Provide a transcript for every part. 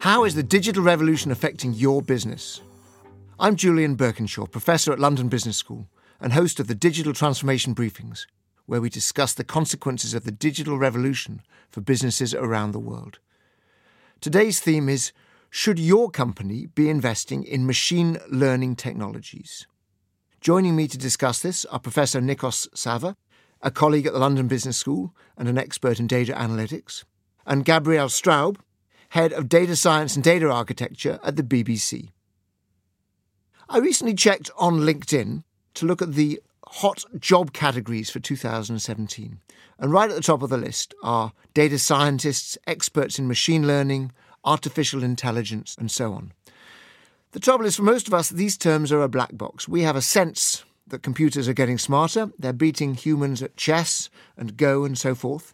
How is the digital revolution affecting your business? I'm Julian Birkinshaw, professor at London Business School and host of the Digital Transformation Briefings, where we discuss the consequences of the digital revolution for businesses around the world. Today's theme is Should your company be investing in machine learning technologies? Joining me to discuss this are Professor Nikos Savva, a colleague at the London Business School and an expert in data analytics, and Gabriel Straub, Head of Data Science and Data Architecture at the BBC. I recently checked on LinkedIn to look at the hot job categories for 2017. And right at the top of the list are data scientists, experts in machine learning, artificial intelligence, and so on. The trouble is, for most of us, these terms are a black box. We have a sense that computers are getting smarter, they're beating humans at chess and Go and so forth.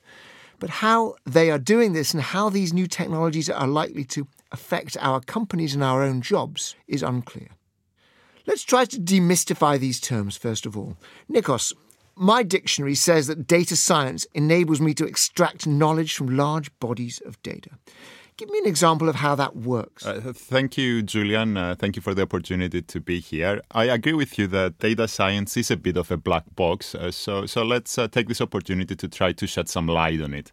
But how they are doing this and how these new technologies are likely to affect our companies and our own jobs is unclear. Let's try to demystify these terms first of all. Nikos, my dictionary says that data science enables me to extract knowledge from large bodies of data. Give me an example of how that works. Uh, thank you, Julian. Uh, thank you for the opportunity to be here. I agree with you that data science is a bit of a black box. Uh, so, so let's uh, take this opportunity to try to shed some light on it.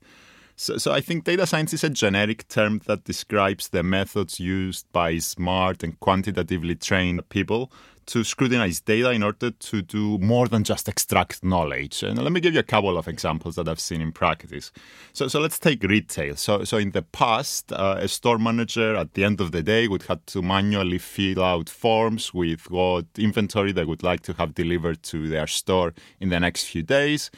So, so I think data science is a generic term that describes the methods used by smart and quantitatively trained people to scrutinize data in order to do more than just extract knowledge. And let me give you a couple of examples that I've seen in practice. So, so let's take retail. So, so in the past, uh, a store manager at the end of the day would have to manually fill out forms with what inventory they would like to have delivered to their store in the next few days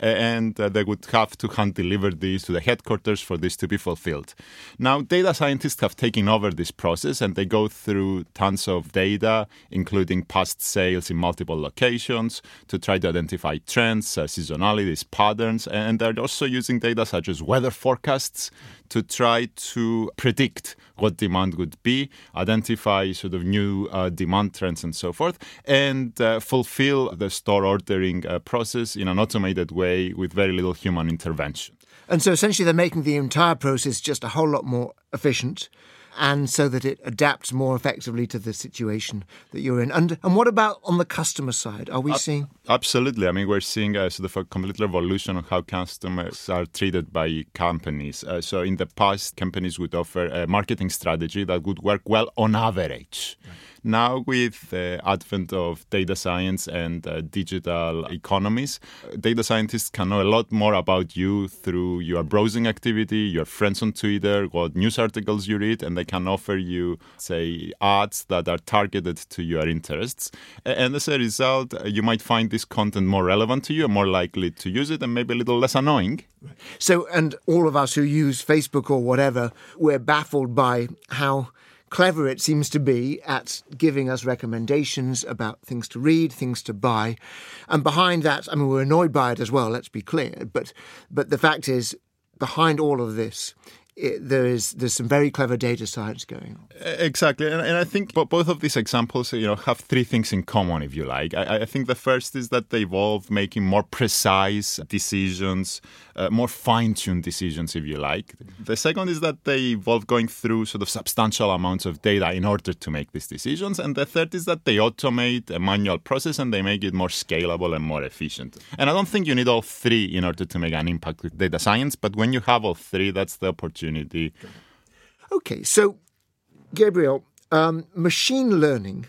and uh, they would have to hand deliver these to the headquarters for this to be fulfilled. Now, data scientists have taken over this process and they go through tons of data, including past sales in multiple locations, to try to identify trends, uh, seasonalities, patterns, and they're also using data such as weather forecasts to try to predict what demand would be, identify sort of new uh, demand trends and so forth, and uh, fulfill the store ordering uh, process in an automated way with very little human intervention. And so essentially, they're making the entire process just a whole lot more efficient and so that it adapts more effectively to the situation that you're in. And and what about on the customer side? Are we uh, seeing? Absolutely. I mean, we're seeing a sort of a complete revolution of how customers are treated by companies. Uh, so in the past, companies would offer a marketing strategy that would work well on average. Right now, with the advent of data science and uh, digital economies, data scientists can know a lot more about you through your browsing activity, your friends on Twitter, what news articles you read, and they can offer you, say, ads that are targeted to your interests. And as a result, you might find this content more relevant to you more likely to use it and maybe a little less annoying. So, and all of us who use Facebook or whatever, we're baffled by how clever it seems to be at giving us recommendations about things to read, things to buy. And behind that, I mean, we're annoyed by it as well, let's be clear. But, but the fact is, behind all of this it, there is there's some very clever data science going on. Exactly, and, and I think both of these examples, you know, have three things in common, if you like. I, I think the first is that they involve making more precise decisions, uh, more fine-tuned decisions, if you like. The second is that they involve going through sort of substantial amounts of data in order to make these decisions, and the third is that they automate a manual process and they make it more scalable and more efficient. And I don't think you need all three in order to make an impact with data science, but when you have all three, that's the opportunity opportunity. Okay, so Gabriel, um, machine learning.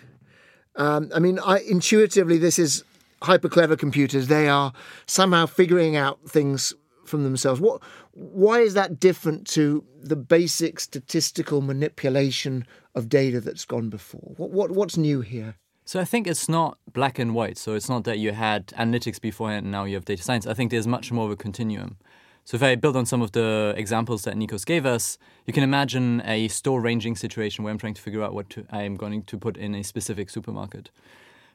Um, I mean, I, intuitively, this is hyper clever computers. They are somehow figuring out things from themselves. What? Why is that different to the basic statistical manipulation of data that's gone before? What, what what's new here? So I think it's not black and white. So it's not that you had analytics beforehand and now you have data science. I think there's much more of a continuum. So if I build on some of the examples that Nikos gave us, you can imagine a store ranging situation where I'm trying to figure out what to, I'm going to put in a specific supermarket.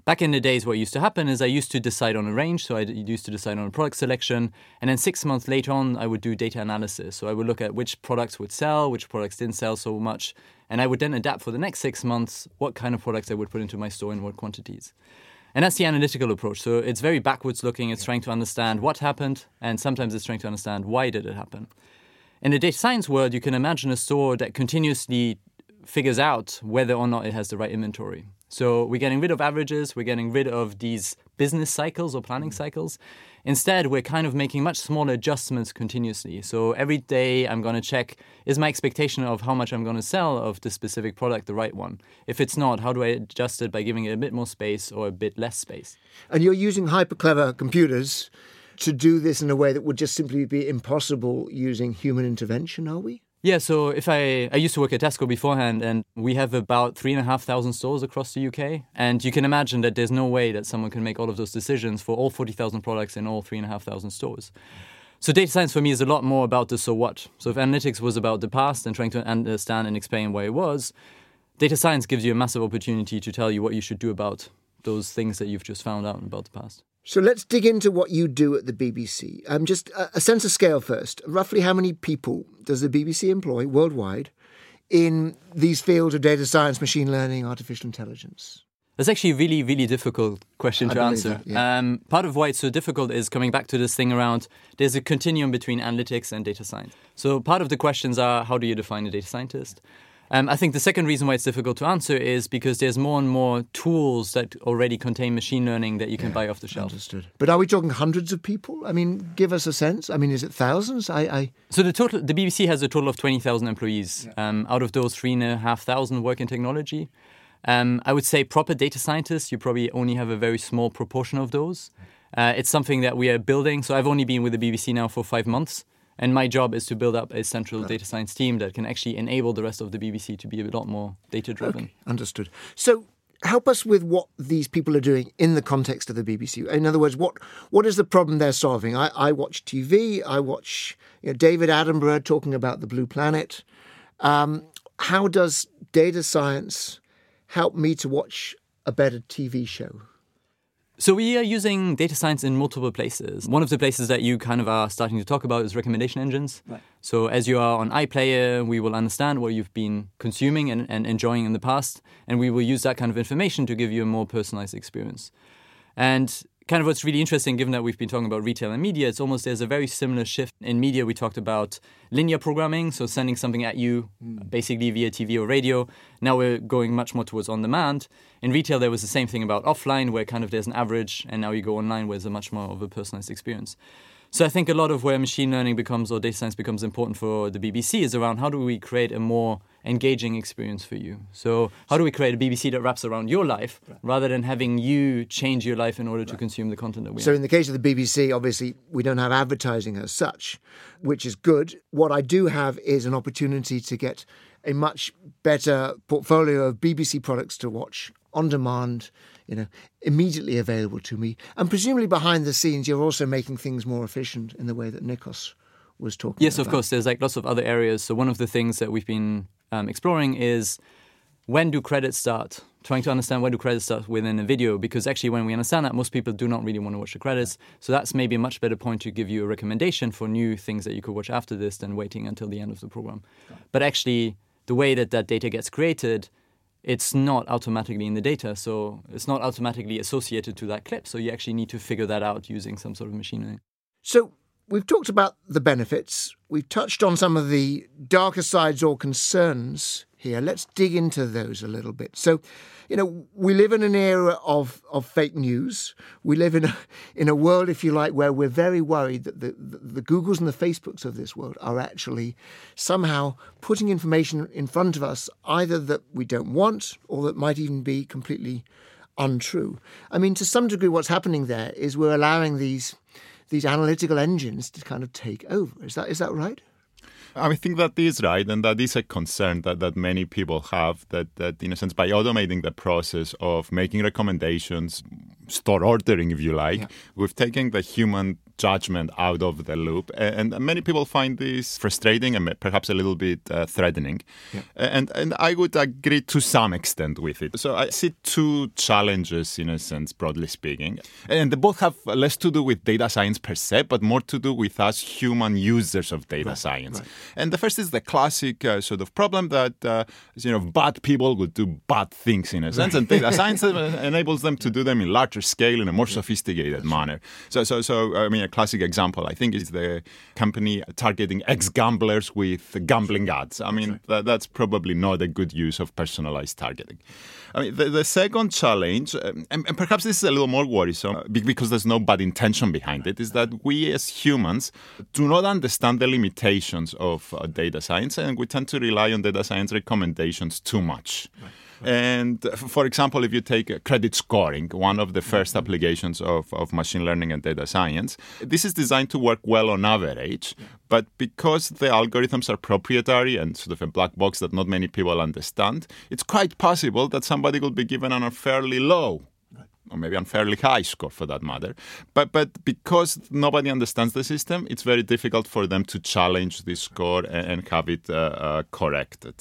Back in the days, what used to happen is I used to decide on a range, so I used to decide on a product selection, and then six months later on, I would do data analysis. So I would look at which products would sell, which products didn't sell so much, and I would then adapt for the next six months what kind of products I would put into my store in what quantities. And that's the analytical approach. So it's very backwards looking. It's trying to understand what happened, and sometimes it's trying to understand why did it happen. In the data science world, you can imagine a store that continuously figures out whether or not it has the right inventory. So we're getting rid of averages, we're getting rid of these business cycles or planning mm. cycles. Instead, we're kind of making much smaller adjustments continuously. So every day I'm going to check is my expectation of how much I'm going to sell of this specific product the right one? If it's not, how do I adjust it by giving it a bit more space or a bit less space? And you're using hyper clever computers to do this in a way that would just simply be impossible using human intervention, are we? Yeah, so if I I used to work at Tesco beforehand, and we have about three and a half thousand stores across the UK, and you can imagine that there's no way that someone can make all of those decisions for all forty thousand products in all three and a half thousand stores. So data science for me is a lot more about the so what. So if analytics was about the past and trying to understand and explain why it was, data science gives you a massive opportunity to tell you what you should do about those things that you've just found out about the past. So let's dig into what you do at the BBC. Um, just a, a sense of scale first. Roughly how many people does the BBC employ worldwide in these fields of data science, machine learning, artificial intelligence? That's actually a really, really difficult question I to answer. that, yeah. um, part of why it's so difficult is coming back to this thing around there's a continuum between analytics and data science. So part of the questions are how do you define a data scientist? Um, I think the second reason why it's difficult to answer is because there's more and more tools that already contain machine learning that you can buy off the shelf. Understood. But are we talking hundreds of people? I mean, give us a sense. I mean, is it thousands? I, I So the total, the BBC has a total of twenty thousand employees. Um, out of those, three and a half thousand work in technology. Um, I would say proper data scientists, you probably only have a very small proportion of those. Uh, it's something that we are building. So I've only been with the BBC now for five months, and my job is to build up a central data science team that can actually enable the rest of the BBC to be a lot more data driven. Okay, understood. So help us with what these people are doing in the context of the BBC. In other words, what what is the problem they're solving? I, I watch TV. I watch you know, David Attenborough talking about the blue planet. Um, how does data science help me to watch a better TV show? So we are using data science in multiple places. One of the places that you kind of are starting to talk about is recommendation engines. Right. So as you are on iPlayer, we will understand what you've been consuming and, and enjoying in the past, and we will use that kind of information to give you a more personalized experience. And kind of what's really interesting, given that we've been talking about retail and media, it's almost there's a very similar shift in media. We talked about linear programming, so sending something at you hmm. basically via TV or radio. Now we're going much more towards on demand. In retail, there was the same thing about offline, where kind of there's an average, and now you go online, where there's a much more of a personalized experience. So I think a lot of where machine learning becomes or data science becomes important for the BBC is around how do we create a more engaging experience for you. So how do we create a BBC that wraps around your life rather than having you change your life in order to consume the content that we So, have. in the case of the BBC, obviously, we don't have advertising as such, which is good. What I do have is an opportunity to get a much better portfolio of BBC products to watch on demand, you know, immediately available to me. And presumably behind the scenes, you're also making things more efficient in the way that Nikos was talking about. Yes, about. of course. There's like lots of other areas. So one of the things that we've been um, exploring is when do credits start? Trying to understand when do credits start within a video, because actually, when we understand that, most people do not really want to watch the credits. So that's maybe a much better point to give you a recommendation for new things that you could watch after this than waiting until the end of the program. But actually, the way that that data gets created, it's not automatically in the data, so it's not automatically associated to that clip. So you actually need to figure that out using some sort of machine learning. So we've talked about the benefits. We've touched on some of the darker sides or concerns here. Let's dig into those a little bit. So, you know, we live in an era of, of fake news. We live in a, in a world, if you like, where we're very worried that the, the, the Googles and the Facebooks of this world are actually somehow putting information in front of us, either that we don't want or that might even be completely untrue. I mean, to some degree, what's happening there is we're allowing these these analytical engines to kind of take over. Is that is that right? I think that is right, and that is a concern that, that many people have. That, that, in a sense, by automating the process of making recommendations, store ordering, if you like, we've taken the human judgment out of the loop. And many people find this frustrating and perhaps a little bit uh, threatening. And, and I would agree to some extent with it. So I see two challenges, in a sense, broadly speaking. And they both have less to do with data science per se, but more to do with us human users of data science. And the first is the classic uh, sort of problem that uh, you know bad people would do bad things in a sense, and data science enables them to do them in larger scale in a more sophisticated manner. So, so, so I mean, a classic example, I think, is the company targeting ex gamblers with gambling ads. I mean, that, that's probably not a good use of personalized targeting. I mean, the, the second challenge, um, and, and, perhaps this is a little more worrisome because there's no bad intention behind it, is that we as humans do not understand the limitations of uh, data science and we tend to rely on data science recommendations too much. Right. And for example, if you take credit scoring, one of the first mm-hmm. applications of, of machine learning and data science, this is designed to work well on average. But because the algorithms are proprietary and sort of a black box that not many people understand, it's quite possible that somebody will be given an unfairly low or maybe unfairly high score for that matter. But but because nobody understands the system, it's very difficult for them to challenge this score and, and have it uh, uh, corrected.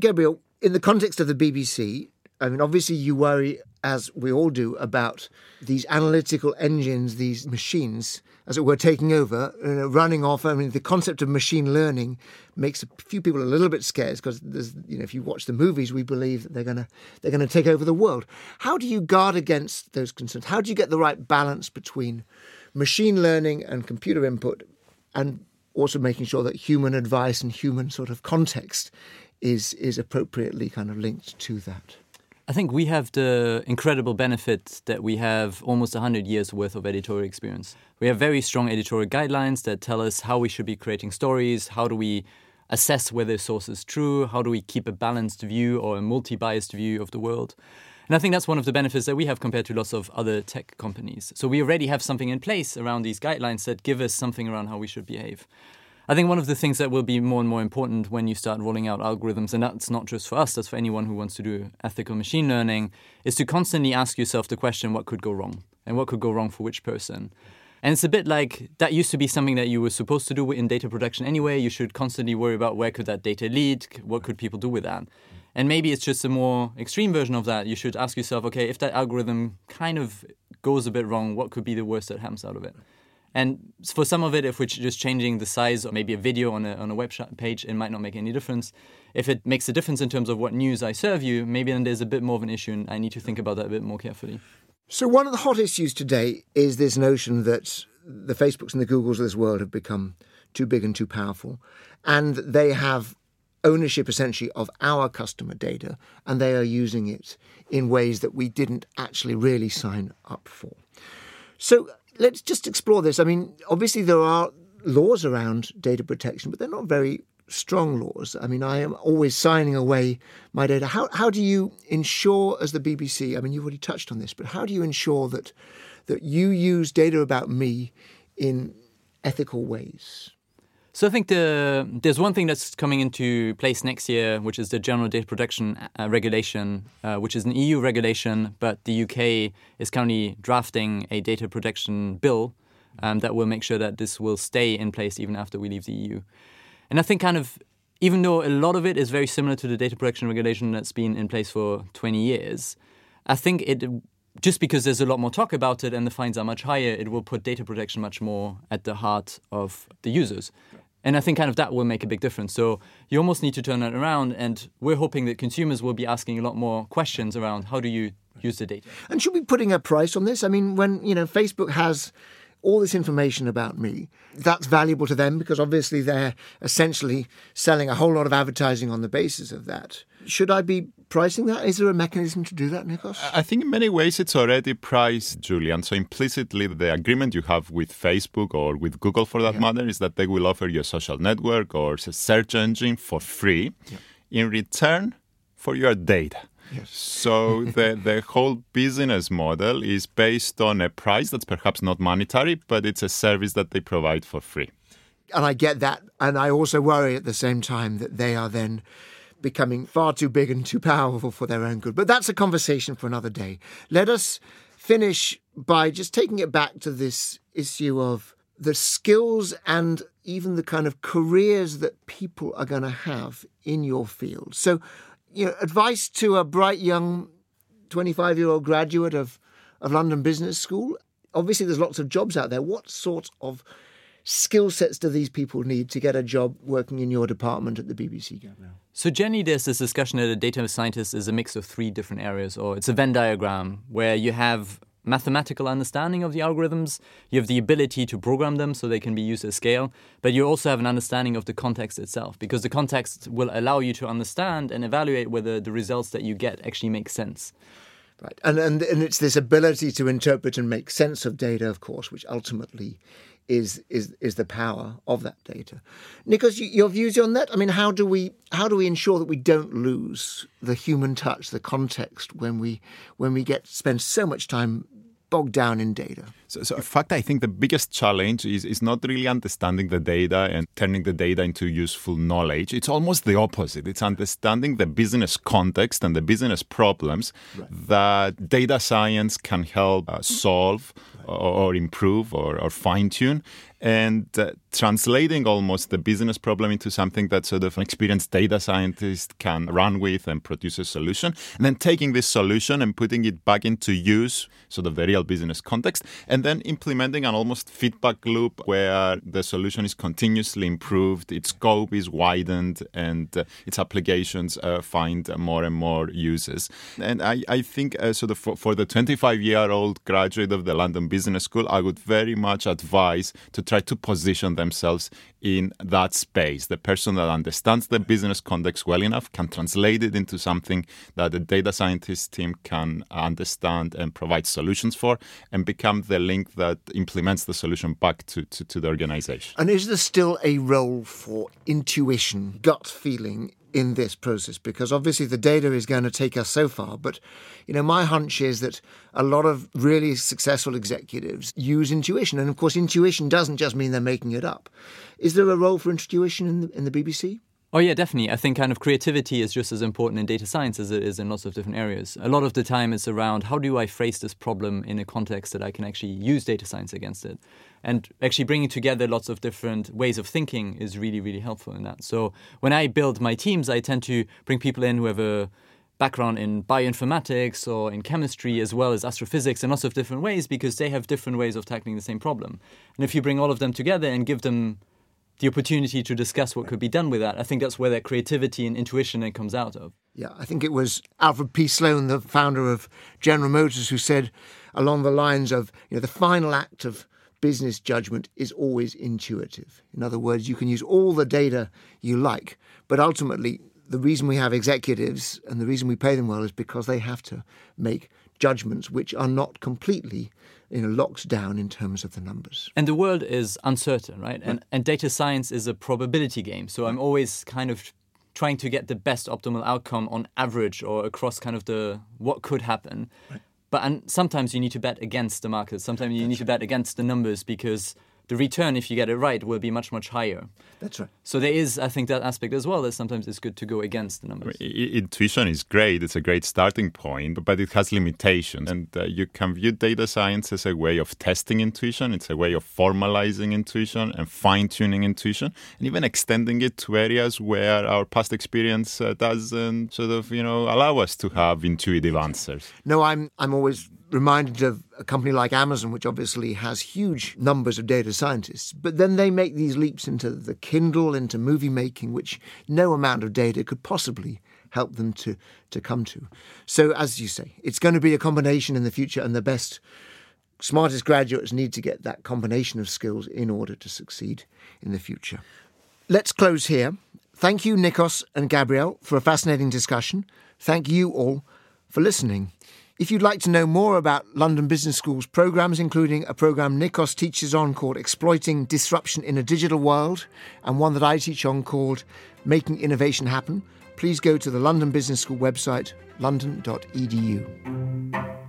Gabriel, in the context of the BBC, I mean, obviously, you worry, as we all do, about these analytical engines, these machines, as it were, taking over, know, running off. I mean, the concept of machine learning makes a few people a little bit scared because, you know, if you watch the movies, we believe that they're going to they're going to take over the world. How do you guard against those concerns? How do you get the right balance between machine learning and computer input, and also making sure that human advice and human sort of context is is appropriately kind of linked to that. I think we have the incredible benefit that we have almost 100 years worth of editorial experience. We have very strong editorial guidelines that tell us how we should be creating stories, how do we assess whether a source is true, how do we keep a balanced view or a multi biased view of the world. And I think that's one of the benefits that we have compared to lots of other tech companies. So we already have something in place around these guidelines that give us something around how we should behave. I think one of the things that will be more and more important when you start rolling out algorithms, and that's not just for us, that's for anyone who wants to do ethical machine learning, is to constantly ask yourself the question what could go wrong? And what could go wrong for which person? And it's a bit like that used to be something that you were supposed to do in data protection anyway. You should constantly worry about where could that data lead? What could people do with that? And maybe it's just a more extreme version of that. You should ask yourself, okay, if that algorithm kind of goes a bit wrong, what could be the worst that happens out of it? And for some of it, if we're just changing the size or maybe a video on a, on a web page, it might not make any difference. If it makes a difference in terms of what news I serve you, maybe then there's a bit more of an issue and I need to think about that a bit more carefully. So, one of the hot issues today is this notion that the Facebooks and the Googles of this world have become too big and too powerful, and they have ownership essentially of our customer data, and they are using it in ways that we didn't actually really sign up for. So, let's just explore this. I mean, obviously there are laws around data protection, but they're not very strong laws. I mean, I am always signing away my data. How how do you ensure, as the BBC? I mean, you've already touched on this, but how do you ensure that that you use data about me in ethical ways? So I think the, there's one thing that's coming into place next year, which is the General Data Protection uh, Regulation, uh, which is an EU regulation, but the UK is currently drafting a data protection bill um, that will make sure that this will stay in place even after we leave the EU. And I think kind of even though a lot of it is very similar to the data protection regulation that's been in place for 20 years, I think it just because there's a lot more talk about it and the fines are much higher, it will put data protection much more at the heart of the users. And I think kind of that will make a big difference. So you almost need to turn that around. And we're hoping that consumers will be asking a lot more questions around how do you use the data. And should we be putting a price on this? I mean, when, you know, Facebook has all this information about me. That's valuable to them because obviously they're essentially selling a whole lot of advertising on the basis of that. Should I be pricing that? Is there a mechanism to do that, Nikos? I think in many ways it's already priced, Julian. So implicitly, the agreement you have with Facebook or with Google, for that yeah. matter, is that they will offer you a social network or a search engine for free yeah. in return for your data. Yes. So the, the whole business model is based on a price that's perhaps not monetary, but it's a service that they provide for free. And I get that. And I also worry at the same time that they are then becoming far too big and too powerful for their own good. But that's a conversation for another day. Let us finish by just taking it back to this issue of the skills and even the kind of careers that people are going to have in your field. So, you know, advice to a bright young 25 year old graduate of, of London Business School. Obviously, there's lots of jobs out there. What sort of skill sets do these people need to get a job working in your department at the BBC, Gabriel? So, generally, there's this discussion that a data scientist is a mix of three different areas, or it's a Venn diagram where you have mathematical understanding of the algorithms, you have the ability to program them so they can be used at scale, but you also have an understanding of the context itself because the context will allow you to understand and evaluate whether the results that you get actually make sense. Right. And, and, and it's this ability to interpret and make sense of data, of course, which ultimately is is is the power of that data. Nikos, your views on that? I mean, how do we how do we ensure that we don't lose the human touch, the context when we when we get spend so much time bogged down in data? So, so, in fact, I think the biggest challenge is, is not really understanding the data and turning the data into useful knowledge. It's almost the opposite. It's understanding the business context and the business problems right. that data science can help uh, solve or, or, improve or, or fine tune and uh, translating almost the business problem into something that sort of an experienced data scientist can run with and produce a solution, and then taking this solution and putting it back into use, sort of the real business context, and then implementing an almost feedback loop where the solution is continuously improved, its scope is widened, and uh, its applications uh, find more and more uses. And I, I think, uh, sort of for, for the 25 year old graduate of the London Business School, I would very much advise to try to position themselves in that space. The person that understands the business context well enough can translate it into something that the data scientist team can understand and provide solutions for and become the link that implements the solution back to, to, to the organization. And is there still a role for intuition, gut feeling in this process because obviously the data is going to take us so far. But, you know, my hunch is that a lot of really successful executives use intuition. And of course, intuition doesn't just mean they're making it up. Is there a role for intuition in the, in the BBC? Oh, yeah, definitely. I think kind of creativity is just as important in data science as it is in lots of different areas. A lot of the time it's around how do I phrase this problem in a context that I can actually use data science against it. And actually bringing together lots of different ways of thinking is really, really helpful in that. So when I build my teams, I tend to bring people in who have a background in bioinformatics or in chemistry as well as astrophysics in lots of different ways because they have different ways of tackling the same problem. And if you bring all of them together and give them the opportunity to discuss what could be done with that. I think that's where that creativity and intuition it comes out of. Yeah, I think it was Alfred P. Sloan, the founder of General Motors, who said along the lines of, you know, the final act of business judgment is always intuitive. In other words, you can use all the data you like, but ultimately the reason we have executives and the reason we pay them well is because they have to make judgments which are not completely you know, locked down in terms of the numbers. And the world is uncertain, right? And, and data science is a probability game. So I'm always kind of trying to get the best optimal outcome on average or across kind of the what could happen. Right. But and sometimes you need to bet against the market. Sometimes you That's need to bet against the numbers because the return, if you get it right, will be much, much higher. That's right. So there is, I think, that aspect as well that sometimes it's good to go against the numbers. Intuition is great. It's a great starting point, but it has limitations. And uh, you can view data science as a way of testing intuition. It's a way of formalizing intuition and fine tuning intuition, and even extending it to areas where our past experience uh, doesn't sort of, you know, allow us to have intuitive answers. No, I'm, I'm always reminded of a company like Amazon, which obviously has huge numbers of data scientists. But then they make these leaps into the Kindle, into movie making, which no amount of data could possibly help them to, to come to. So, as you say, it's going to be a combination in the future, and the best, smartest graduates need to get that combination of skills in order to succeed in the future. Let's close here. Thank you, Nikos and Gabriel, for a fascinating discussion. Thank you all for listening. If you'd like to know more about London Business School's programmes, including a programme Nikos teaches on called Exploiting Disruption in a Digital World, and one that I teach on called Making Innovation Happen, please go to the London Business School website, london.edu.